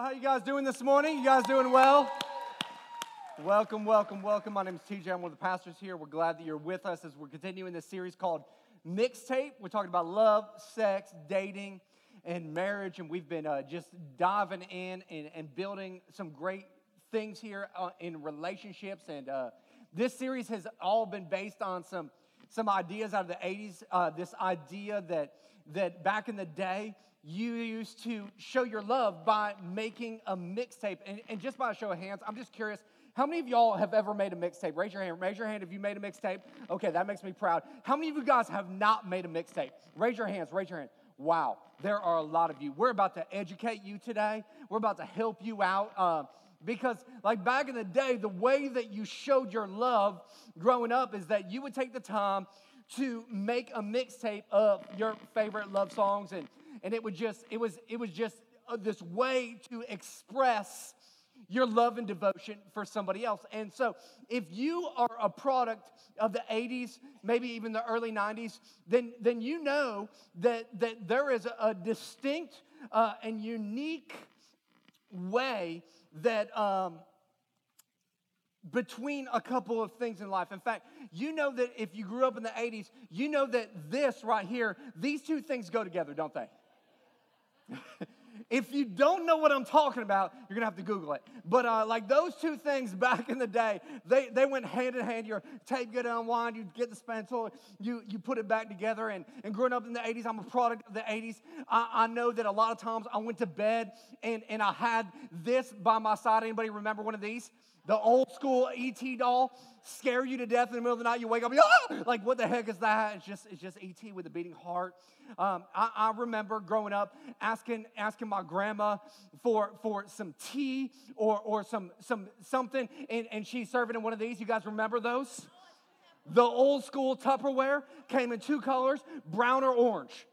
how you guys doing this morning? You guys doing well? Welcome, welcome, welcome. My name is TJ. I'm one of the pastors here. We're glad that you're with us as we're continuing this series called Mixtape. We're talking about love, sex, dating, and marriage, and we've been uh, just diving in and, and, building some great things here uh, in relationships. And uh, this series has all been based on some some ideas out of the 80s. Uh, this idea that that back in the day you used to show your love by making a mixtape. And, and just by a show of hands, I'm just curious. How many of y'all have ever made a mixtape? Raise your hand. Raise your hand if you made a mixtape. Okay, that makes me proud. How many of you guys have not made a mixtape? Raise your hands. Raise your hand. Wow, there are a lot of you. We're about to educate you today. We're about to help you out. Uh, because, like back in the day, the way that you showed your love growing up is that you would take the time to make a mixtape of your favorite love songs and and it would just it was it was just uh, this way to express your love and devotion for somebody else. And so, if you are a product of the 80s, maybe even the early 90s, then, then you know that, that there is a, distinct uh, and unique way that um, between a couple of things in life. In fact, you know that if you grew up in the 80s, you know that this right here, these two things go together, don't they? if you don't know what I'm talking about, you're gonna have to Google it. But uh, like those two things back in the day, they, they went hand in hand. Your tape get unwind, you get the spandrel, you, you put it back together. And, and growing up in the 80s, I'm a product of the 80s. I, I know that a lot of times I went to bed and, and I had this by my side. Anybody remember one of these? The old school ET doll scare you to death in the middle of the night. You wake up, ah! like what the heck is that? It's just it's just ET with a beating heart. Um, I, I, remember growing up asking asking my grandma for for some tea or or some some something, and, and she's serving in one of these. You guys remember those? The old school Tupperware came in two colors, brown or orange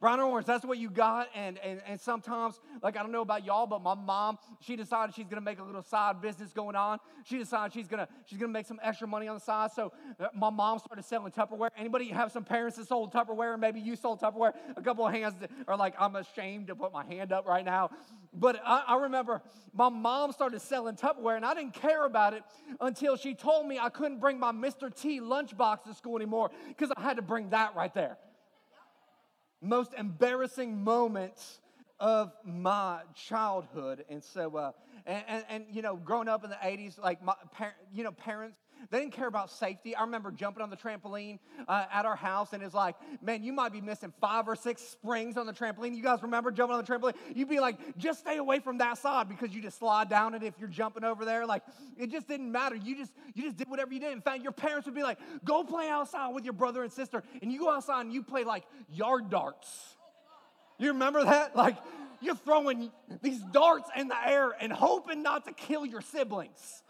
brown or orange, that's what you got. And, and, and sometimes, like, I don't know about y'all, but my mom, she decided she's gonna make a little side business going on. She decided she's gonna, she's gonna make some extra money on the side. So uh, my mom started selling Tupperware. Anybody have some parents that sold Tupperware? Maybe you sold Tupperware. A couple of hands are like, I'm ashamed to put my hand up right now. But I, I remember my mom started selling Tupperware, and I didn't care about it until she told me I couldn't bring my Mr. T lunchbox to school anymore because I had to bring that right there most embarrassing moments of my childhood. And so, uh, and, and, and, you know, growing up in the 80s, like, my, par- you know, parents, they didn't care about safety. I remember jumping on the trampoline uh, at our house, and it's like, man, you might be missing five or six springs on the trampoline. You guys remember jumping on the trampoline? You'd be like, just stay away from that side because you just slide down it if you're jumping over there. Like, it just didn't matter. You just you just did whatever you did. In fact, your parents would be like, go play outside with your brother and sister, and you go outside and you play like yard darts. You remember that? Like, you're throwing these darts in the air and hoping not to kill your siblings.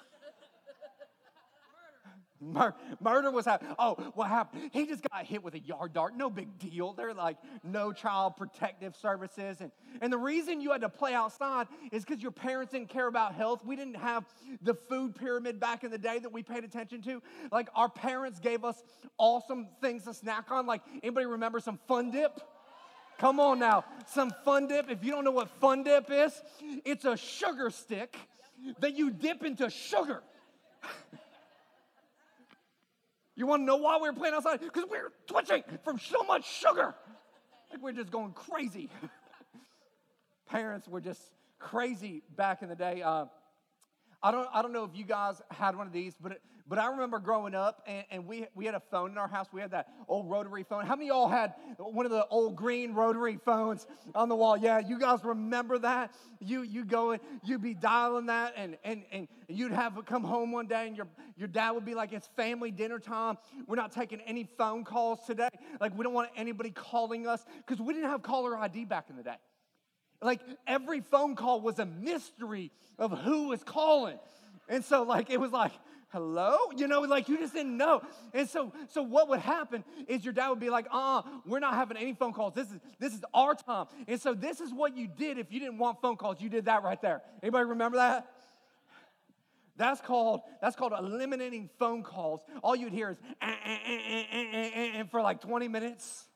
Mur- murder was happening. Oh, what happened? He just got hit with a yard dart. No big deal. They're like no child protective services. And, and the reason you had to play outside is because your parents didn't care about health. We didn't have the food pyramid back in the day that we paid attention to. Like our parents gave us awesome things to snack on. Like anybody remember some fun dip? Come on now, some fun dip. If you don't know what fun dip is, it's a sugar stick that you dip into sugar. You want to know why we were playing outside? Because we were twitching from so much sugar. Like we're just going crazy. Parents were just crazy back in the day. Uh, I don't, I don't know if you guys had one of these, but, but I remember growing up and, and we, we had a phone in our house. We had that old rotary phone. How many of y'all had one of the old green rotary phones on the wall? Yeah, you guys remember that? You, you go and you'd be dialing that and, and, and you'd have come home one day and your, your dad would be like, it's family dinner time. We're not taking any phone calls today. Like we don't want anybody calling us because we didn't have caller ID back in the day. Like every phone call was a mystery of who was calling. And so like it was like, hello? You know, like you just didn't know. And so so what would happen is your dad would be like, uh, we're not having any phone calls. This is this is our time. And so this is what you did if you didn't want phone calls. You did that right there. Anybody remember that? That's called that's called eliminating phone calls. All you'd hear is and for like 20 minutes.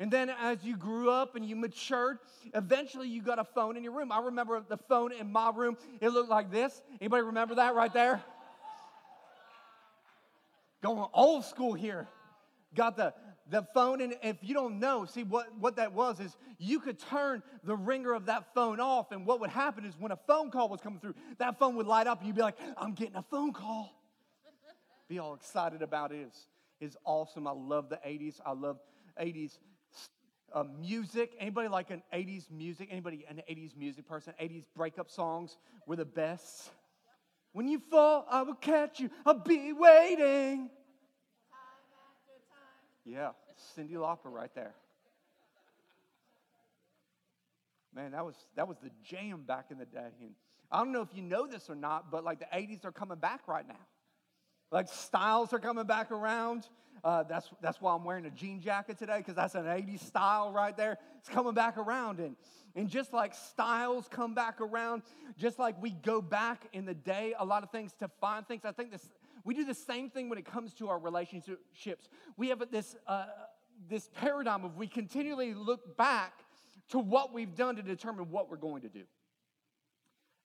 And then as you grew up and you matured, eventually you got a phone in your room. I remember the phone in my room, it looked like this. Anybody remember that right there? Going old school here. Got the, the phone, and if you don't know, see what, what that was is you could turn the ringer of that phone off, and what would happen is when a phone call was coming through, that phone would light up, and you'd be like, I'm getting a phone call. Be all excited about it. It's, it's awesome. I love the 80s. I love 80s uh, music. Anybody like an 80s music? Anybody an 80s music person? 80s breakup songs were the best. When you fall, I will catch you. I'll be waiting. Yeah, Cyndi Lauper right there. Man, that was that was the jam back in the day. And I don't know if you know this or not, but like the 80s are coming back right now. Like styles are coming back around. Uh, that's, that's why I'm wearing a jean jacket today, because that's an 80s style right there. It's coming back around. And, and just like styles come back around, just like we go back in the day, a lot of things to find things. I think this, we do the same thing when it comes to our relationships. We have this, uh, this paradigm of we continually look back to what we've done to determine what we're going to do.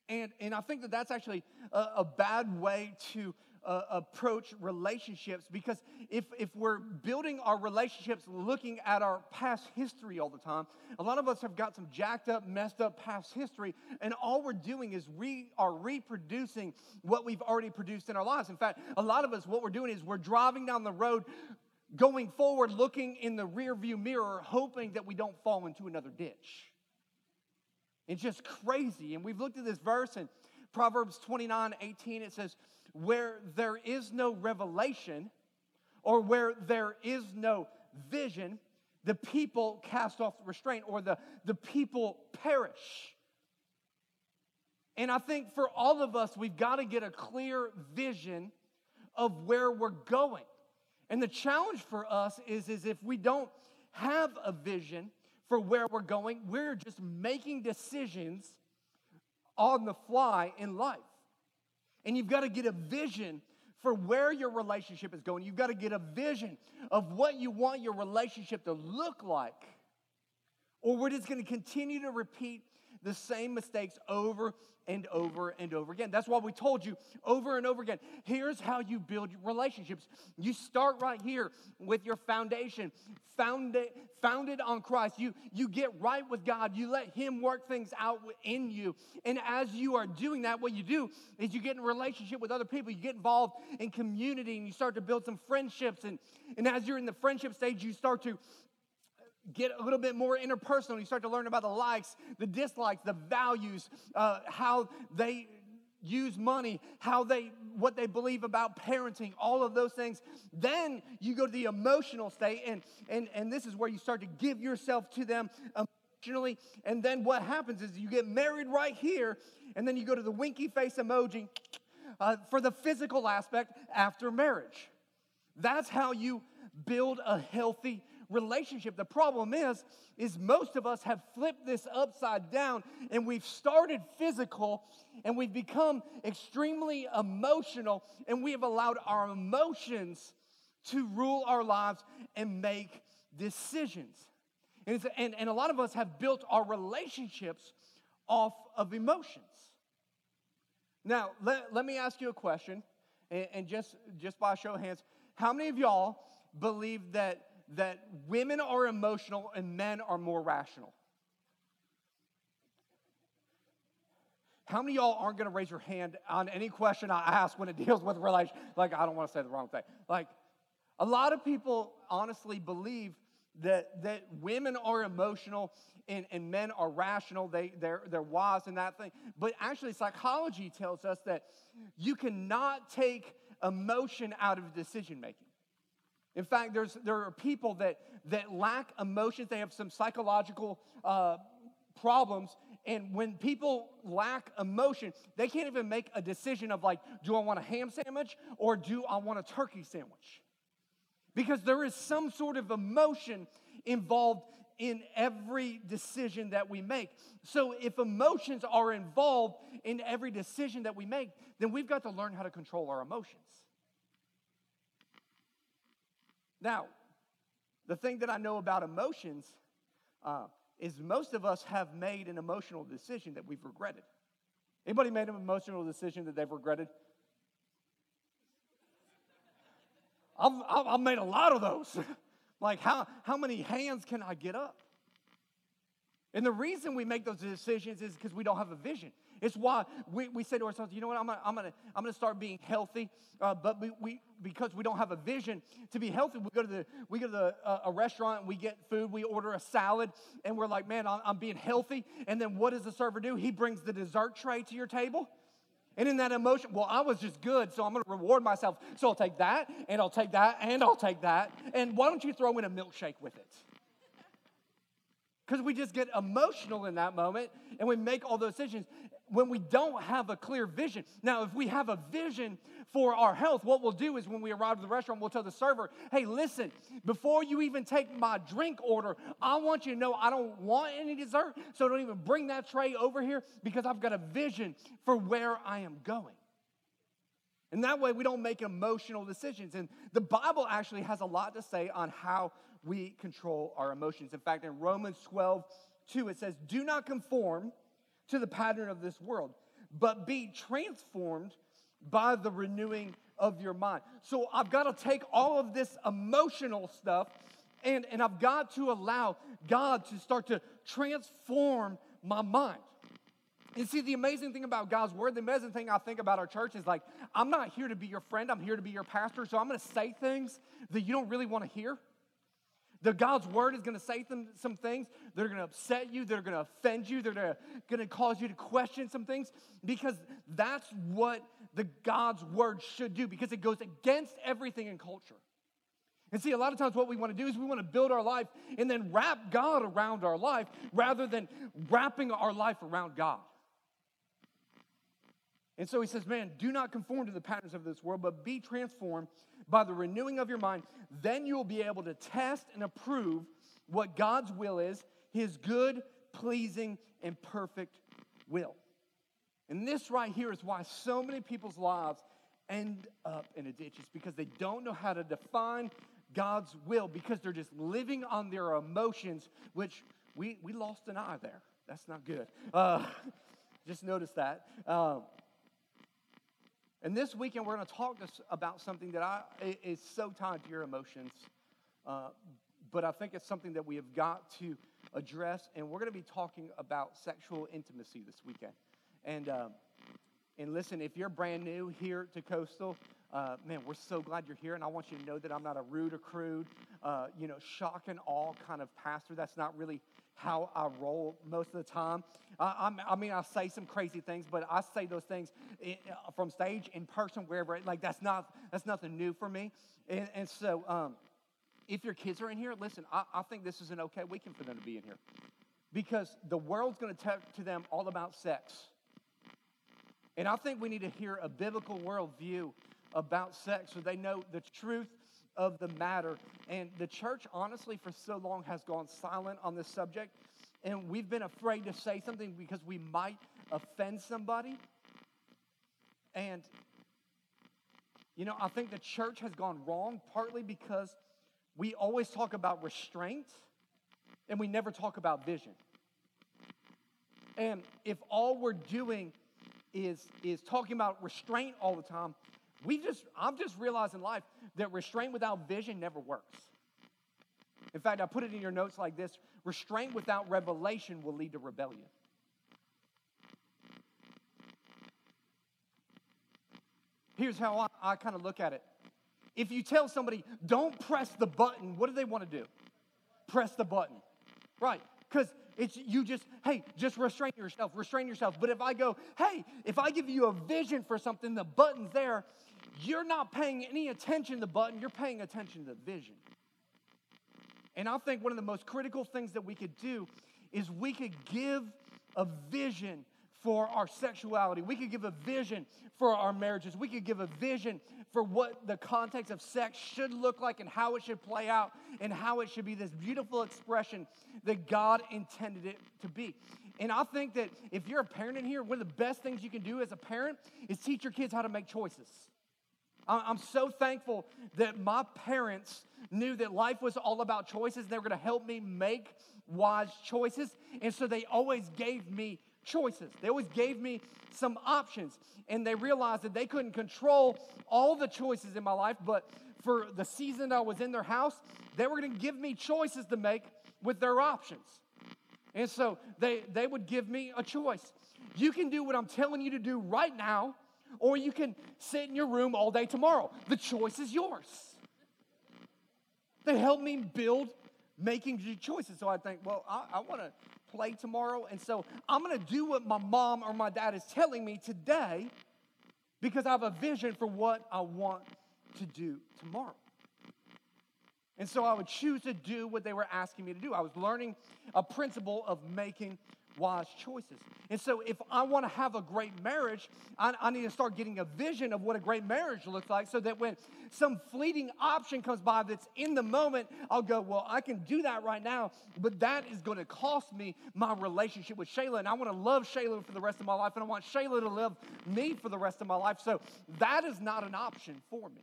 And, and I think that that's actually a, a bad way to uh, approach relationships because if, if we're building our relationships looking at our past history all the time, a lot of us have got some jacked up, messed up past history, and all we're doing is we are reproducing what we've already produced in our lives. In fact, a lot of us, what we're doing is we're driving down the road going forward, looking in the rear view mirror, hoping that we don't fall into another ditch. It's just crazy. And we've looked at this verse in Proverbs 29 18. It says, where there is no revelation or where there is no vision, the people cast off restraint or the, the people perish. And I think for all of us, we've got to get a clear vision of where we're going. And the challenge for us is, is if we don't have a vision for where we're going, we're just making decisions on the fly in life. And you've got to get a vision for where your relationship is going. You've got to get a vision of what you want your relationship to look like. Or we're just going to continue to repeat the same mistakes over and over and over again. That's why we told you over and over again. Here's how you build relationships. You start right here with your foundation, founded, founded on Christ. You, you get right with God. You let Him work things out in you. And as you are doing that, what you do is you get in relationship with other people. You get involved in community and you start to build some friendships. And, and as you're in the friendship stage, you start to get a little bit more interpersonal. You start to learn about the likes, the dislikes, the values, uh, how they use money, how they what they believe about parenting, all of those things. Then you go to the emotional state, and and and this is where you start to give yourself to them emotionally. And then what happens is you get married right here, and then you go to the winky face emoji uh, for the physical aspect after marriage. That's how you build a healthy relationship. The problem is, is most of us have flipped this upside down and we've started physical and we've become extremely emotional and we have allowed our emotions to rule our lives and make decisions. And, and, and a lot of us have built our relationships off of emotions. Now, let, let me ask you a question, and, and just, just by show of hands, how many of y'all believe that that women are emotional and men are more rational? How many y'all aren't going to raise your hand on any question I ask when it deals with relation? Like, I don't want to say the wrong thing. Like, a lot of people honestly believe that, that women are emotional and, and men are rational. They, they're, they're wise in that thing. But actually, psychology tells us that you cannot take emotion out of decision making. In fact, there's, there are people that, that lack emotions, they have some psychological uh, problems. And when people lack emotion, they can't even make a decision of like, do I want a ham sandwich or do I want a turkey sandwich? Because there is some sort of emotion involved in every decision that we make. So if emotions are involved in every decision that we make, then we've got to learn how to control our emotions. Now, the thing that I know about emotions uh, is most of us have made an emotional decision that we've regretted. Anybody made an emotional decision that they've regretted? I've, I've made a lot of those. like, how, how many hands can I get up? And the reason we make those decisions is because we don't have a vision. It's why we, we say to ourselves, you know what, I'm gonna, I'm gonna, I'm gonna start being healthy, uh, but we, we, because we don't have a vision to be healthy, we go to, the, we go to the, uh, a restaurant and we get food, we order a salad, and we're like, man, I'm, I'm being healthy. And then what does the server do? He brings the dessert tray to your table. And in that emotion, well, I was just good, so I'm gonna reward myself. So I'll take that, and I'll take that, and I'll take that. And why don't you throw in a milkshake with it? Because we just get emotional in that moment and we make all those decisions when we don't have a clear vision. Now, if we have a vision for our health, what we'll do is when we arrive at the restaurant, we'll tell the server, hey, listen, before you even take my drink order, I want you to know I don't want any dessert, so don't even bring that tray over here because I've got a vision for where I am going. And that way we don't make emotional decisions. And the Bible actually has a lot to say on how we control our emotions. In fact, in Romans 12, 2, it says, Do not conform to the pattern of this world, but be transformed by the renewing of your mind. So I've got to take all of this emotional stuff and, and I've got to allow God to start to transform my mind. And see, the amazing thing about God's word, the amazing thing I think about our church is like, I'm not here to be your friend, I'm here to be your pastor, so I'm gonna say things that you don't really wanna hear. The God's word is going to say some, some things that are going to upset you, that are going to offend you, that are going to cause you to question some things because that's what the God's word should do because it goes against everything in culture. And see, a lot of times what we want to do is we want to build our life and then wrap God around our life rather than wrapping our life around God. And so he says, Man, do not conform to the patterns of this world, but be transformed by the renewing of your mind. Then you will be able to test and approve what God's will is, his good, pleasing, and perfect will. And this right here is why so many people's lives end up in a ditch. It's because they don't know how to define God's will because they're just living on their emotions, which we, we lost an eye there. That's not good. Uh, just notice that. Um, and this weekend, we're going to talk about something that I, is so tied to your emotions, uh, but I think it's something that we have got to address. And we're going to be talking about sexual intimacy this weekend. And, uh, and listen, if you're brand new here to Coastal, uh, man, we're so glad you're here. And I want you to know that I'm not a rude or crude, uh, you know, shock and awe kind of pastor. That's not really how I roll most of the time. I, I mean, I say some crazy things, but I say those things from stage, in person, wherever. Like that's not that's nothing new for me. And, and so, um, if your kids are in here, listen. I, I think this is an okay weekend for them to be in here, because the world's going to talk to them all about sex. And I think we need to hear a biblical worldview about sex so they know the truth of the matter. And the church, honestly, for so long has gone silent on this subject. And we've been afraid to say something because we might offend somebody. And, you know, I think the church has gone wrong partly because we always talk about restraint and we never talk about vision. And if all we're doing is, is talking about restraint all the time, we just, I'm just realizing life that restraint without vision never works. In fact, I put it in your notes like this restraint without revelation will lead to rebellion. Here's how I, I kind of look at it. If you tell somebody, don't press the button, what do they want to do? Press the button. Right. Because it's you just, hey, just restrain yourself, restrain yourself. But if I go, hey, if I give you a vision for something, the button's there, you're not paying any attention to the button, you're paying attention to the vision. And I think one of the most critical things that we could do is we could give a vision for our sexuality. We could give a vision for our marriages. We could give a vision for what the context of sex should look like and how it should play out and how it should be this beautiful expression that God intended it to be. And I think that if you're a parent in here, one of the best things you can do as a parent is teach your kids how to make choices. I'm so thankful that my parents knew that life was all about choices. They were going to help me make wise choices. And so they always gave me choices. They always gave me some options. And they realized that they couldn't control all the choices in my life, but for the season I was in their house, they were going to give me choices to make with their options. And so they, they would give me a choice. You can do what I'm telling you to do right now, or you can sit in your room all day tomorrow. The choice is yours. They help me build making choices. So I think, well, I, I want to play tomorrow. And so I'm going to do what my mom or my dad is telling me today because I have a vision for what I want to do tomorrow. And so I would choose to do what they were asking me to do. I was learning a principle of making wise choices. And so, if I want to have a great marriage, I, I, need to start getting a vision of what a great marriage looks like so that when some fleeting option comes by that's in the moment, I'll go, Well, I can do that right now, but that is going to cost me my relationship with Shayla. And I want to love Shayla for the rest of my life, and I want Shayla to love me for the rest of my life. So, that is not an option for me.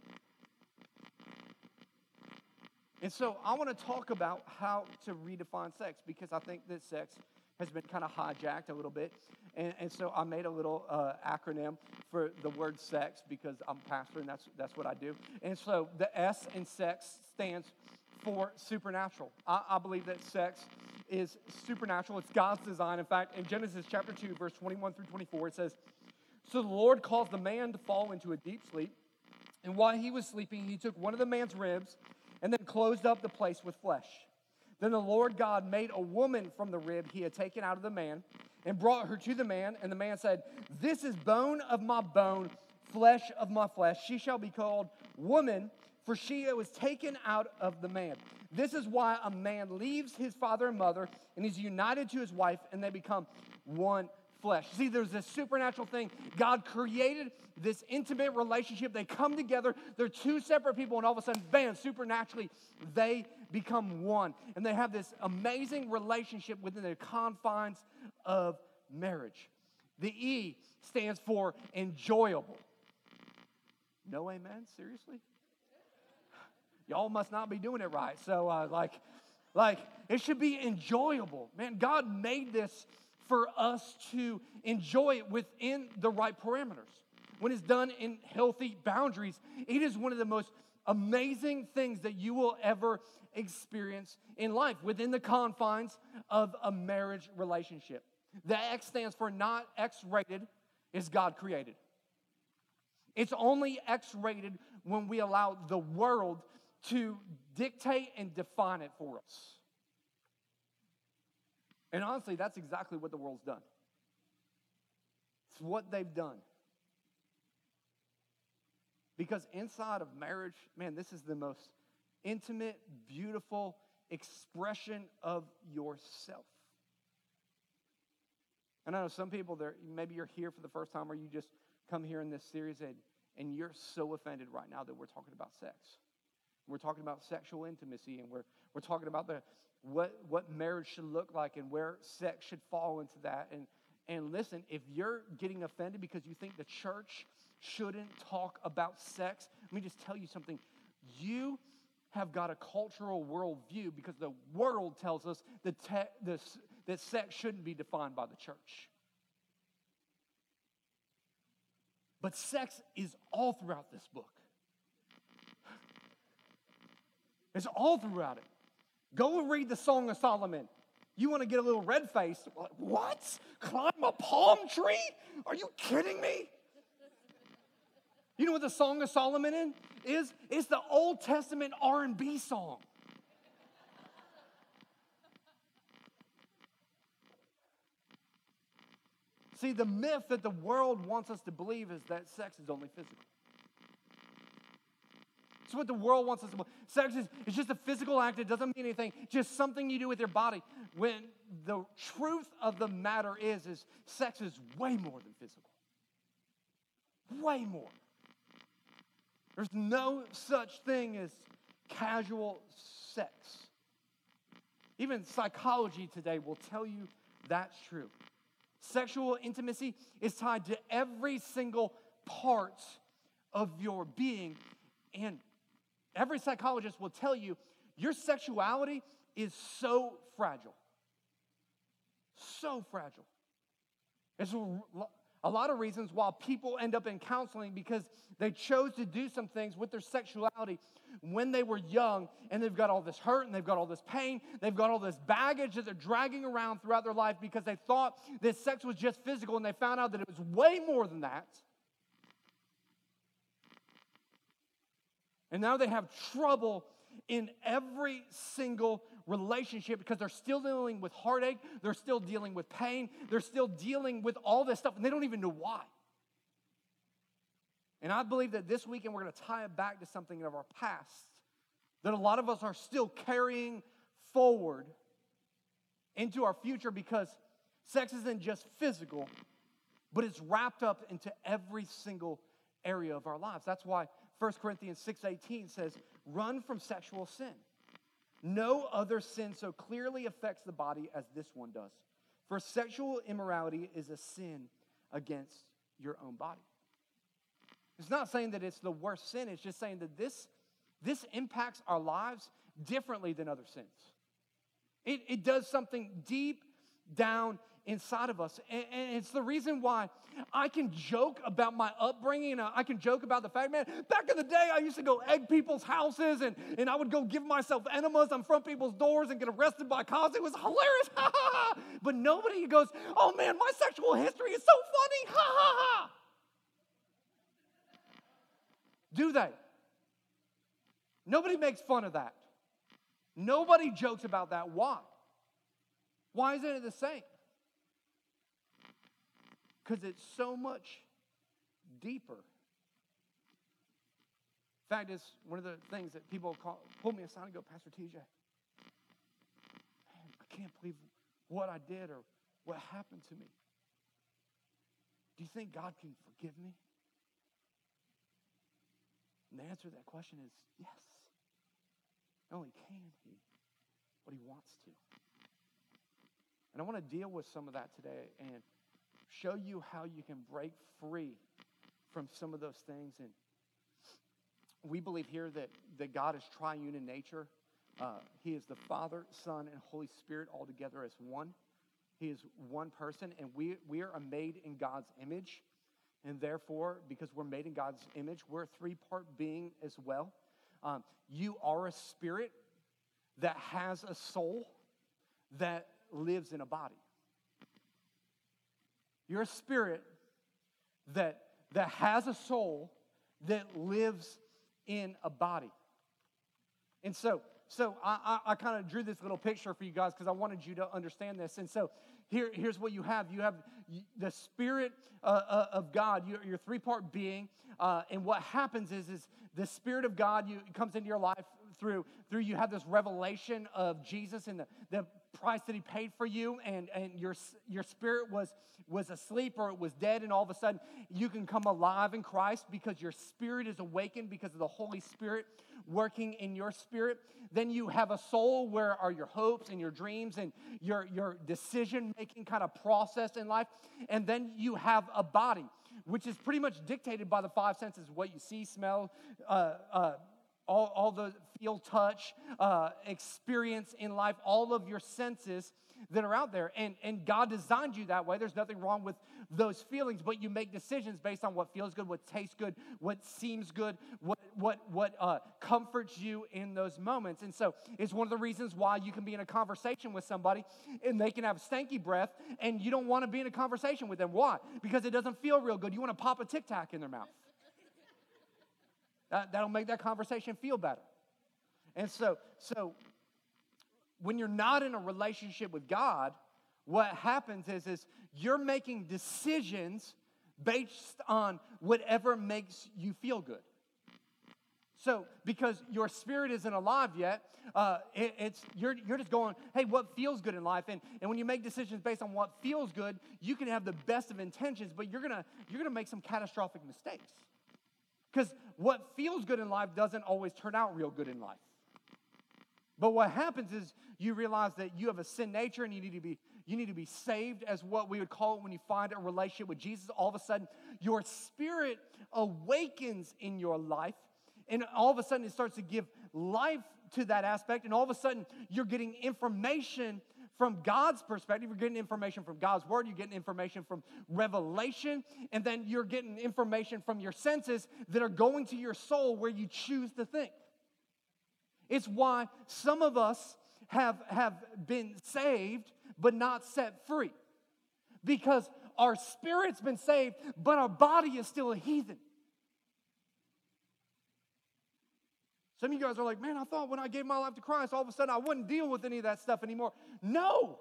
And so, I want to talk about how to redefine sex because I think that sex has been kind of hijacked a little bit. And, and so I made a little uh, acronym for the word sex because I'm a pastor and that's, that's what I do. And so the S in sex stands for supernatural. I, I believe that sex is supernatural, it's God's design. In fact, in Genesis chapter 2, verse 21 through 24, it says, So the Lord caused the man to fall into a deep sleep. And while he was sleeping, he took one of the man's ribs and then closed up the place with flesh. Then the Lord God made a woman from the rib he had taken out of the man and brought her to the man. And the man said, This is bone of my bone, flesh of my flesh. She shall be called woman, for she was taken out of the man. This is why a man leaves his father and mother and is united to his wife, and they become one flesh. See, there's this supernatural thing. God created this intimate relationship. They come together, they're two separate people, and all of a sudden, bam, supernaturally, they become one. And they have this amazing relationship within the confines of marriage. The E stands for enjoyable. No amen? Seriously? Y'all must not be doing it right. So, uh, like, like it should be enjoyable. Man, God made this for us to enjoy it within the right parameters. When it's done in healthy boundaries, it is one of the most amazing things that you will ever experience in life within the confines of a marriage relationship. The X stands for not X rated, is God created. It's only X rated when we allow the world to dictate and define it for us. And honestly, that's exactly what the world's done. It's what they've done. Because inside of marriage, man, this is the most intimate, beautiful expression of yourself. And I know some people there, maybe you're here for the first time or you just come here in this series and, and you're so offended right now that we're talking about sex. We're talking about sexual intimacy and we're, we're talking about the, what, what marriage should look like and where sex should fall into that. And, and listen, if you're getting offended because you think the church shouldn't talk about sex, let me just tell you something. You have got a cultural worldview because the world tells us that, te- this, that sex shouldn't be defined by the church. But sex is all throughout this book. It's all throughout it. Go and read the Song of Solomon. You want to get a little red face? What? Climb a palm tree? Are you kidding me? You know what the Song of Solomon is? Is it's the Old Testament R&B song. See, the myth that the world wants us to believe is that sex is only physical. It's what the world wants us to believe. Sex is it's just a physical act. It doesn't mean anything. Just something you do with your body. When the truth of the matter is, is sex is way more than physical. Way more. There's no such thing as casual sex. Even psychology today will tell you that's true. Sexual intimacy is tied to every single part of your being. And every psychologist will tell you your sexuality is so fragile. So fragile. It's a lot of reasons why people end up in counseling because they chose to do some things with their sexuality when they were young and they've got all this hurt and they've got all this pain. They've got all this baggage that they're dragging around throughout their life because they thought that sex was just physical and they found out that it was way more than that. And now they have trouble in every single relationship because they're still dealing with heartache, they're still dealing with pain, they're still dealing with all this stuff, and they don't even know why. And I believe that this weekend we're going to tie it back to something of our past that a lot of us are still carrying forward into our future because sex isn't just physical, but it's wrapped up into every single area of our lives. That's why 1 Corinthians 6:18 says, "Run from sexual sin." No other sin so clearly affects the body as this one does. For sexual immorality is a sin against your own body. It's not saying that it's the worst sin, it's just saying that this, this impacts our lives differently than other sins. It, it does something deep down inside of us. And, and, it's the reason why I can joke about my upbringing. And I can joke about the fact, man, back in the day, I used to go egg people's houses and, and I would go give myself enemas on front people's doors and get arrested by cops. It was hilarious. but nobody goes, oh man, my sexual history is so funny. Ha ha ha. Do they? Nobody makes fun of that. Nobody jokes about that. Why? Why isn't it the same? Because it's so much deeper. In fact, it's one of the things that people call, pull me aside and go, Pastor TJ, man, I can't believe what I did or what happened to me. Do you think God can forgive me? And the answer to that question is yes. Not only can he, but he wants to. And I want to deal with some of that today. And show you how you can break free from some of those things. And we believe here that, that God is triune in nature. Uh, he is the Father, Son, and Holy Spirit all together as one. He is one person, and we, we are made in God's image. And therefore, because we're made in God's image, we're a three part being as well. Um, you are a spirit that has a soul that lives in a body. You're a spirit that, that has a soul that lives in a body. And so, so I, I, I kind of drew this little picture for you guys because I wanted you to understand this. And so here, here's what you have you have the spirit uh, uh, of god your, your three-part being uh, and what happens is is the spirit of god you, comes into your life through through you have this revelation of jesus and the, the price that he paid for you and, and your, your spirit was, was asleep or it was dead and all of a sudden you can come alive in christ because your spirit is awakened because of the holy spirit working in your spirit then you have a soul where are your hopes and your dreams and your, your decision making kind of process in life and then you have a body which is pretty much dictated by the five senses what you see smell uh, uh, all, all the feel, touch, uh, experience in life, all of your senses that are out there. And, and God designed you that way. There's nothing wrong with those feelings, but you make decisions based on what feels good, what tastes good, what seems good, what, what, what uh, comforts you in those moments. And so it's one of the reasons why you can be in a conversation with somebody and they can have stanky breath and you don't want to be in a conversation with them. Why? Because it doesn't feel real good. You want to pop a tic tac in their mouth. That, that'll make that conversation feel better. And so, so when you're not in a relationship with God, what happens is, is you're making decisions based on whatever makes you feel good. So, because your spirit isn't alive yet, uh, it, it's you're, you're just going, hey, what feels good in life? And, and when you make decisions based on what feels good, you can have the best of intentions, but you're gonna you're gonna make some catastrophic mistakes. Because what feels good in life doesn't always turn out real good in life. But what happens is you realize that you have a sin nature and you need to be You need to be saved, as what we would call it when you find a relationship with Jesus. All of a sudden, your spirit awakens in your life, and all of a sudden, it starts to give life to that aspect. And all of a sudden, you're getting information from God's perspective. You're getting information from God's word. You're getting information from revelation. And then you're getting information from your senses that are going to your soul where you choose to think. It's why some of us have, have been saved but not set free. Because our spirit's been saved, but our body is still a heathen. Some of you guys are like, man, I thought when I gave my life to Christ, all of a sudden I wouldn't deal with any of that stuff anymore. No,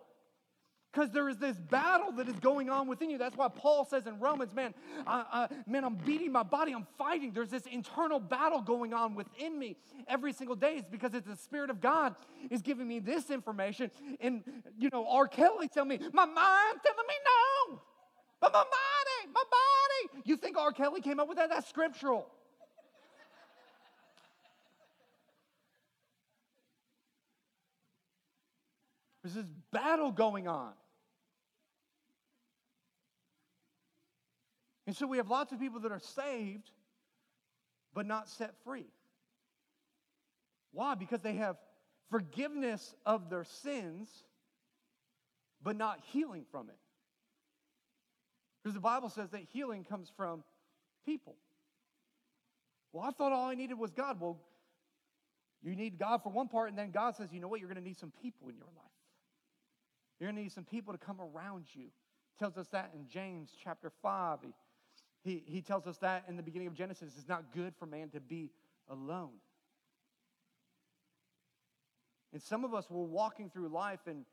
because there is this battle that is going on within you. That's why Paul says in Romans, man, I, I, man, I'm beating my body, I'm fighting. There's this internal battle going on within me every single day. It's because it's the Spirit of God is giving me this information. And, you know, R. Kelly telling me, my mind telling me no, but my body, my body. You think R. Kelly came up with that? That's scriptural. There's this battle going on. And so we have lots of people that are saved, but not set free. Why? Because they have forgiveness of their sins, but not healing from it. Because the Bible says that healing comes from people. Well, I thought all I needed was God. Well, you need God for one part, and then God says, you know what? You're going to need some people in your life. You're going to need some people to come around you. He tells us that in James chapter 5. He, he, tells us that in the beginning of Genesis. It's not good for man to be alone. And some of us were walking through life and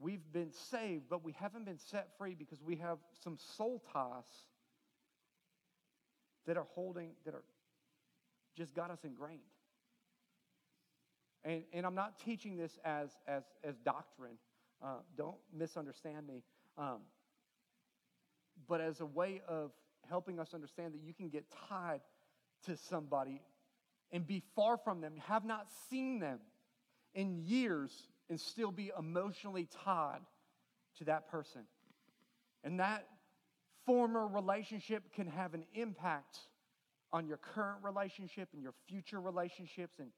we've been saved, but we haven't been set free because we have some soul ties that are holding, that are just got us ingrained. And, and I'm not teaching this as, as, as doctrine. Uh, don't misunderstand me. Um, but as a way of helping us understand that you can get tied to somebody and be far from them, have not seen them in years, and still be emotionally tied to that person. And that former relationship can have an impact on your current relationship and your future relationships and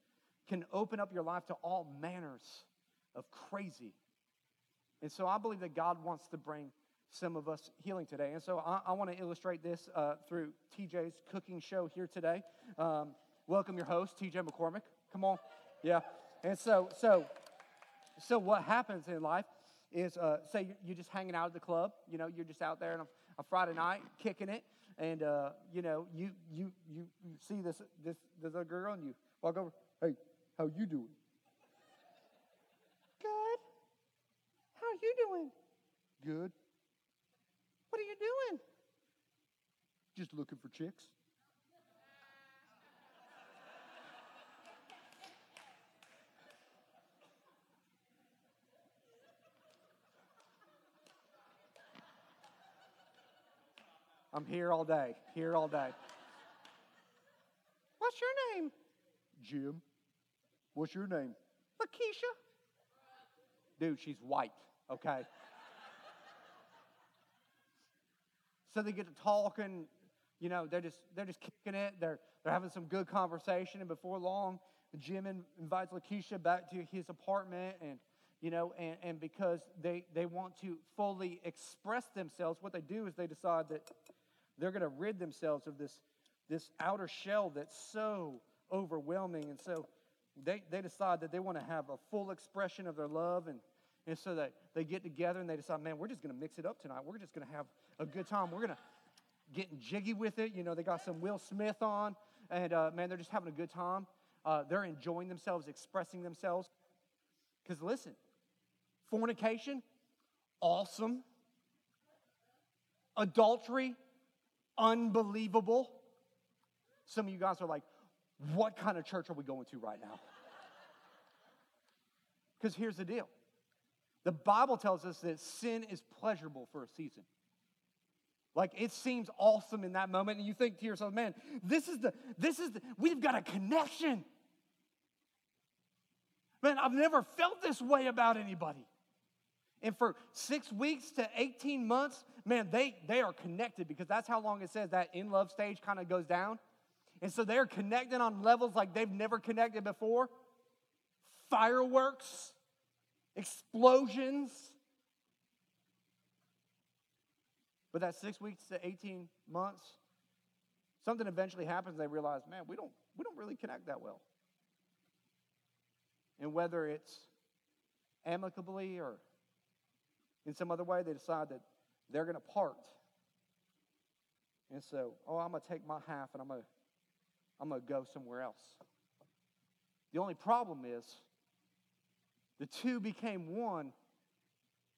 can open up your life to all manners of crazy and so I believe that God wants to bring some of us healing today. And so I, I want to illustrate this uh, through TJ's cooking show here today. Um, welcome your host, TJ McCormick. Come on. Yeah. And so, so, so what happens in life is, uh, say you're just hanging out at the club, you know, you're just out there on a, a Friday night kicking it, and uh, you know, you you you see this this this other girl, and you walk over, hey, how you doing? You doing? Good. What are you doing? Just looking for chicks. I'm here all day, here all day. What's your name? Jim. What's your name? Lakeisha. Dude, she's white okay? so they get to talking, you know, they're just they're just kicking it. They're they're having some good conversation, and before long, Jim invites Lakeisha back to his apartment, and you know, and, and because they they want to fully express themselves, what they do is they decide that they're going to rid themselves of this this outer shell that's so overwhelming, and so they they decide that they want to have a full expression of their love and and so they, they get together and they decide, man, we're just going to mix it up tonight. We're just going to have a good time. We're going to get jiggy with it. You know, they got some Will Smith on, and uh, man, they're just having a good time. Uh, they're enjoying themselves, expressing themselves. Because listen, fornication, awesome. Adultery, unbelievable. Some of you guys are like, what kind of church are we going to right now? Because here's the deal the Bible tells us that sin is pleasurable for a season. Like it seems awesome in that moment, and you think to yourself, man, this is the, this is the, we've got a connection. Man, I've never felt this way about anybody. And for six weeks to 18 months, man, they, they are connected because that's how long it says that in love stage kind of goes down. And so they're connected on levels like they've never connected before fireworks, explosions. But that six weeks to 18 months, something eventually happens. They realize, man, we don't, we don't really connect that well. And whether it's amicably or in some other way, they decide that they're going to part. And so, oh, I'm going to take my half and I'm going to I'm going to go somewhere else. The only problem is the two became one,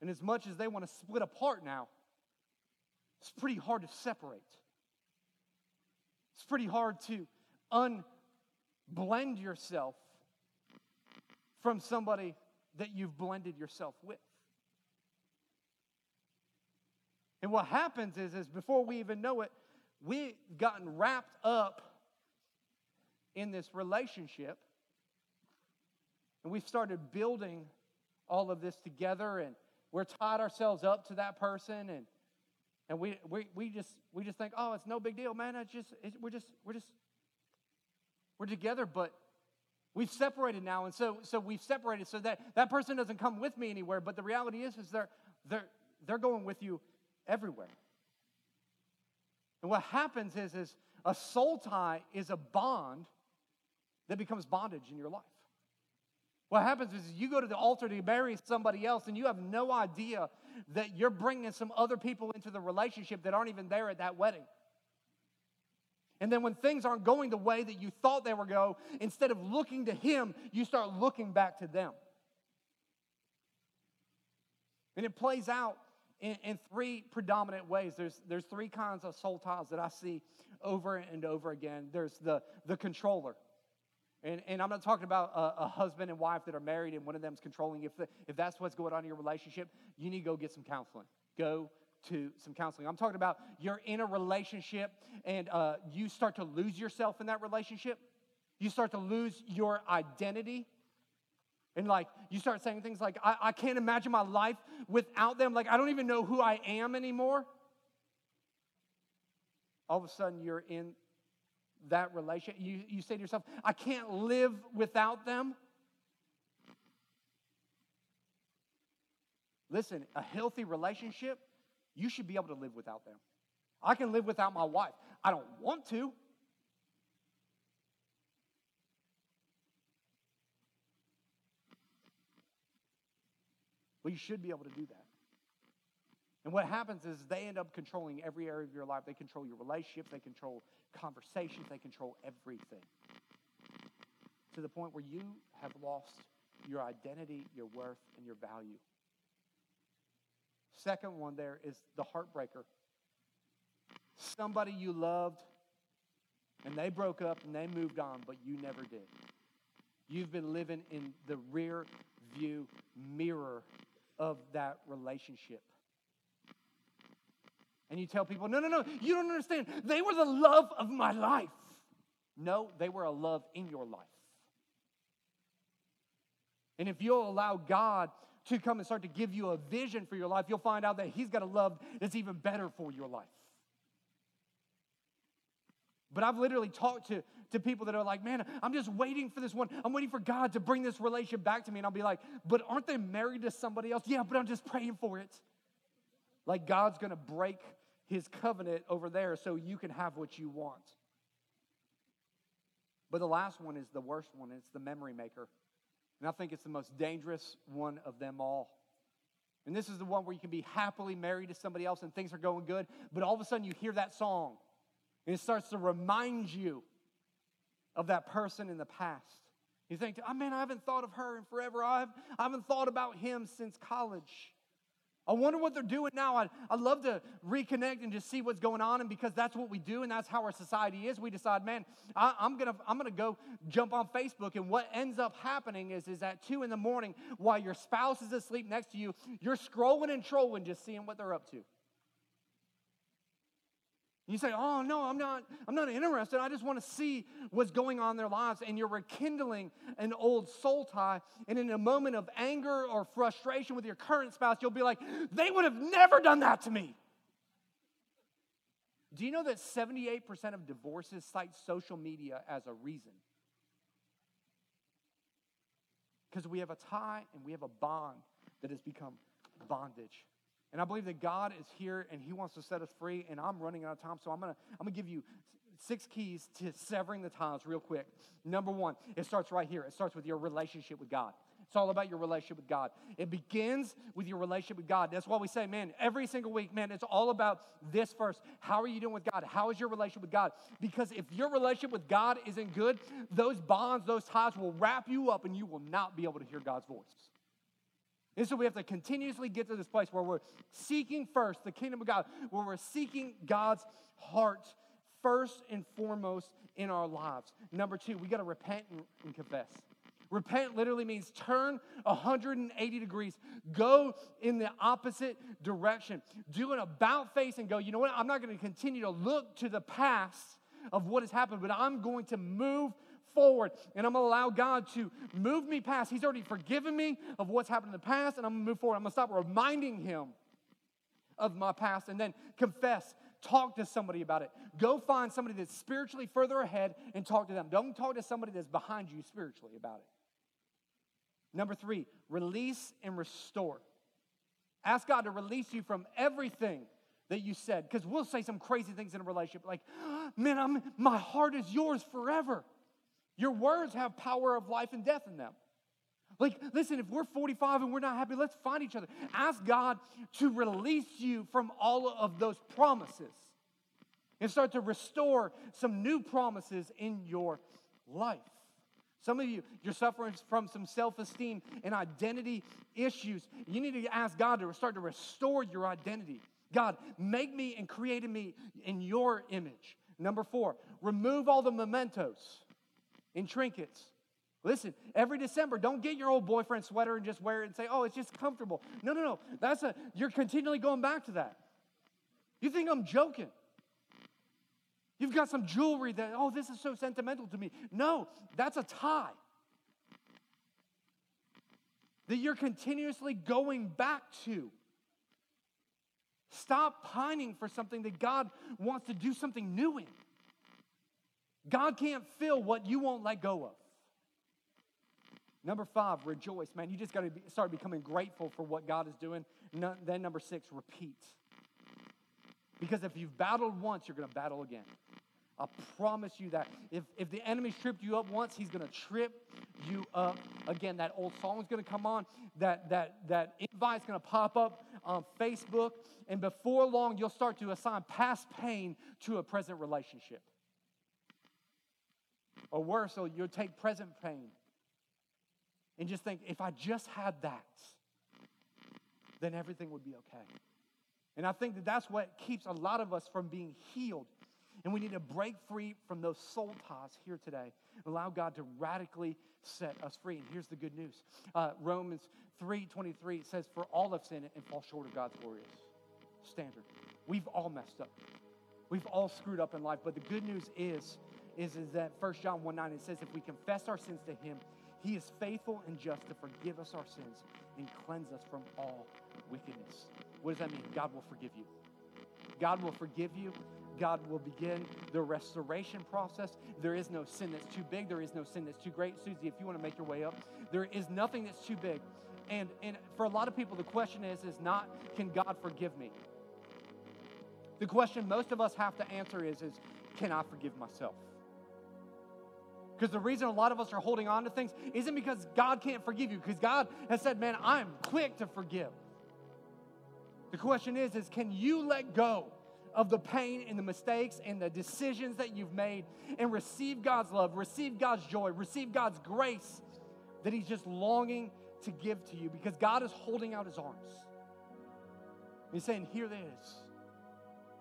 and as much as they want to split apart now, it's pretty hard to separate. It's pretty hard to unblend yourself from somebody that you've blended yourself with. And what happens is, is before we even know it, we've gotten wrapped up in this relationship. And we've started building all of this together and we're tied ourselves up to that person and and we, we, we just we just think oh it's no big deal man. It's just we're just we're just we're together. But we've separated now and so so we've separated so that that person doesn't come with me anywhere but the reality is is they're they're they're going with you everywhere. And what happens is is a soul tie is a bond that becomes bondage in your life. What happens is you go to the altar to marry somebody else and you have no idea that you're bringing some other people into the relationship that aren't even there at that wedding. And then when things aren't going the way that you thought they were go, instead of looking to him, you start looking back to them. And it plays out in, in, three predominant ways. There's, there's three kinds of soul ties that I see over and over again. There's the, the controller. And, and I'm not talking about a, a, husband and wife that are married and one of them's controlling. If, the, if that's what's going on in your relationship, you need to go get some counseling. Go to some counseling. I'm talking about you're in a relationship and uh, you start to lose yourself in that relationship. You start to lose your identity. And like, you start saying things like, I, I can't imagine my life without them. Like, I don't even know who I am anymore. All of a sudden, you're in that relationship. You, you say to yourself, I can't live without them. Listen, a healthy relationship, you should be able to live without them. I can live without my wife. I don't want to. Well, you should be able to do that. And what happens is they end up controlling every area of your life. They control your relationships, they control conversations, they control everything. To the point where you have lost your identity, your worth, and your value. Second one there is the heartbreaker. Somebody you loved and they broke up and they moved on, but you never did. You've been living in the rear view mirror of that relationship and you tell people, no, no, no, you don't understand. They were the love of my life. No, they were a love in your life. And if you'll allow God to come and start to give you a vision for your life, you'll find out that He's got a love that's even better for your life. But I've literally talked to, to people that are like, man, I'm just waiting for this one. I'm waiting for God to bring this relationship back to me. And I'll be like, but aren't they married to somebody else? Yeah, but I'm just praying for it. Like God's gonna break his covenant over there so you can have what you want. But the last one is the worst one, it's the memory maker. And I think it's the most dangerous one of them all. And this is the one where you can be happily married to somebody else and things are going good, but all of a sudden you hear that song and it starts to remind you of that person in the past. You think, oh man, I haven't thought of her in forever. I've, I haven't thought about him since college. I wonder what they're doing now. I'd, I'd love to reconnect and just see what's going on. And because that's what we do and that's how our society is, we decide, man, I, am going to I'm gonna go jump on Facebook. And what ends up happening is, is at 2 in the morning, while your spouse is asleep next to you, you're scrolling and trolling just seeing what they're up to. You say, "Oh no, I'm not. I'm not interested. I just want to see what's going on in their lives." And you're rekindling an old soul tie. And in a moment of anger or frustration with your current spouse, you'll be like, "They would have never done that to me." Do you know that 78% of divorces cite social media as a reason? Because we have a tie and we have a bond that has become bondage. And I believe that God is here and He wants to set us free. And I'm running out of time, so I'm gonna I'm gonna give you six keys to severing the ties real quick. Number one, it starts right here. It starts with your relationship with God. It's all about your relationship with God. It begins with your relationship with God. That's why we say, man, every single week, man, it's all about this first. How are you doing with God? How is your relationship with God? Because if your relationship with God isn't good, those bonds, those ties will wrap you up and you will not be able to hear God's voice. And so we have to continuously get to this place where we're seeking first the kingdom of God, where we're seeking God's heart first and foremost in our lives. Number two, we got to repent and, confess. Repent literally means turn 180 degrees, go in the opposite direction. Do an about face and go, you know what? I'm not going to continue to look to the past of what has happened, but I'm going to move forward and I'm going to allow God to move me past. He's already forgiven me of what's happened in the past, and I'm going to move forward. I'm going to stop reminding Him of my past and then confess. Talk to somebody about it. Go find somebody that's spiritually further ahead and talk to them. Don't talk to somebody that's behind you spiritually about it. Number three, release and restore. Ask God to release you from everything that you said, because we'll say some crazy things in a relationship like, man, I'm, my heart is yours forever. Your words have power of life and death in them. Like, listen, if we're 45 and we're not happy, let's find each other. Ask God to release you from all of those promises and start to restore some new promises in your life. Some of you, you're suffering from some self esteem and identity issues. You need to ask God to start to restore your identity. God, make me and create me in your image. Number four, remove all the mementos and trinkets. Listen, every December, don't get your old boyfriend sweater and just wear it and say, oh, it's just comfortable. No, no, no. That's a, you're continually going back to that. You think I'm joking? You've got some jewelry that, oh, this is so sentimental to me. No, that's a tie. That you're continuously going back to. Stop pining for something that God wants to do something new in. God can't fill what you won't let go of. Number five, rejoice. Man, you just got to be, start becoming grateful for what God is doing. No, then, number six, repeat. Because if you've battled once, you're going to battle again. I promise you that. If, if the enemy tripped you up once, he's going to trip you up again. That old song is going to come on. That, that, that invite's going to pop up on Facebook. And before long, you'll start to assign past pain to a present relationship. Or worse, so you'll take present pain and just think, if I just had that, then everything would be okay. And I think that that's what keeps a lot of us from being healed and we need to break free from those soul ties here today. And allow God to radically set us free. And here's the good news. Uh, Romans 3.23 says, For all have sinned and fall short of God's glorious standard. We've all messed up. We've all screwed up in life. But the good news is, is, is that 1 John 1 9, it says, If we confess our sins to him, he is faithful and just to forgive us our sins and cleanse us from all wickedness. What does that mean? God will forgive you. God will forgive you God will begin the restoration process. There is no sin that's too big. There is no sin that's too great. Susie, if you want to make your way up, there is nothing that's too big. And, and for a lot of people, the question is, is not, can God forgive me? The question most of us have to answer is, is can I forgive myself? Because the reason a lot of us are holding on to things isn't because God can't forgive you, because God has said, man, I'm quick to forgive. The question is, is can you let go of the pain and the mistakes and the decisions that you've made and receive God's love, receive God's joy, receive God's grace that He's just longing to give to you because God is holding out His arms. He's saying, Here it is.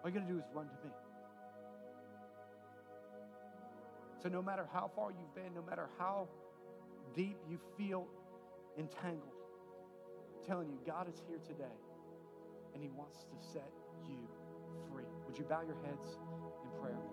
All you got to do is run to me. So, no matter how far you've been, no matter how deep you feel entangled, I'm telling you, God is here today and He wants to set you free. Would you bow your heads in prayer?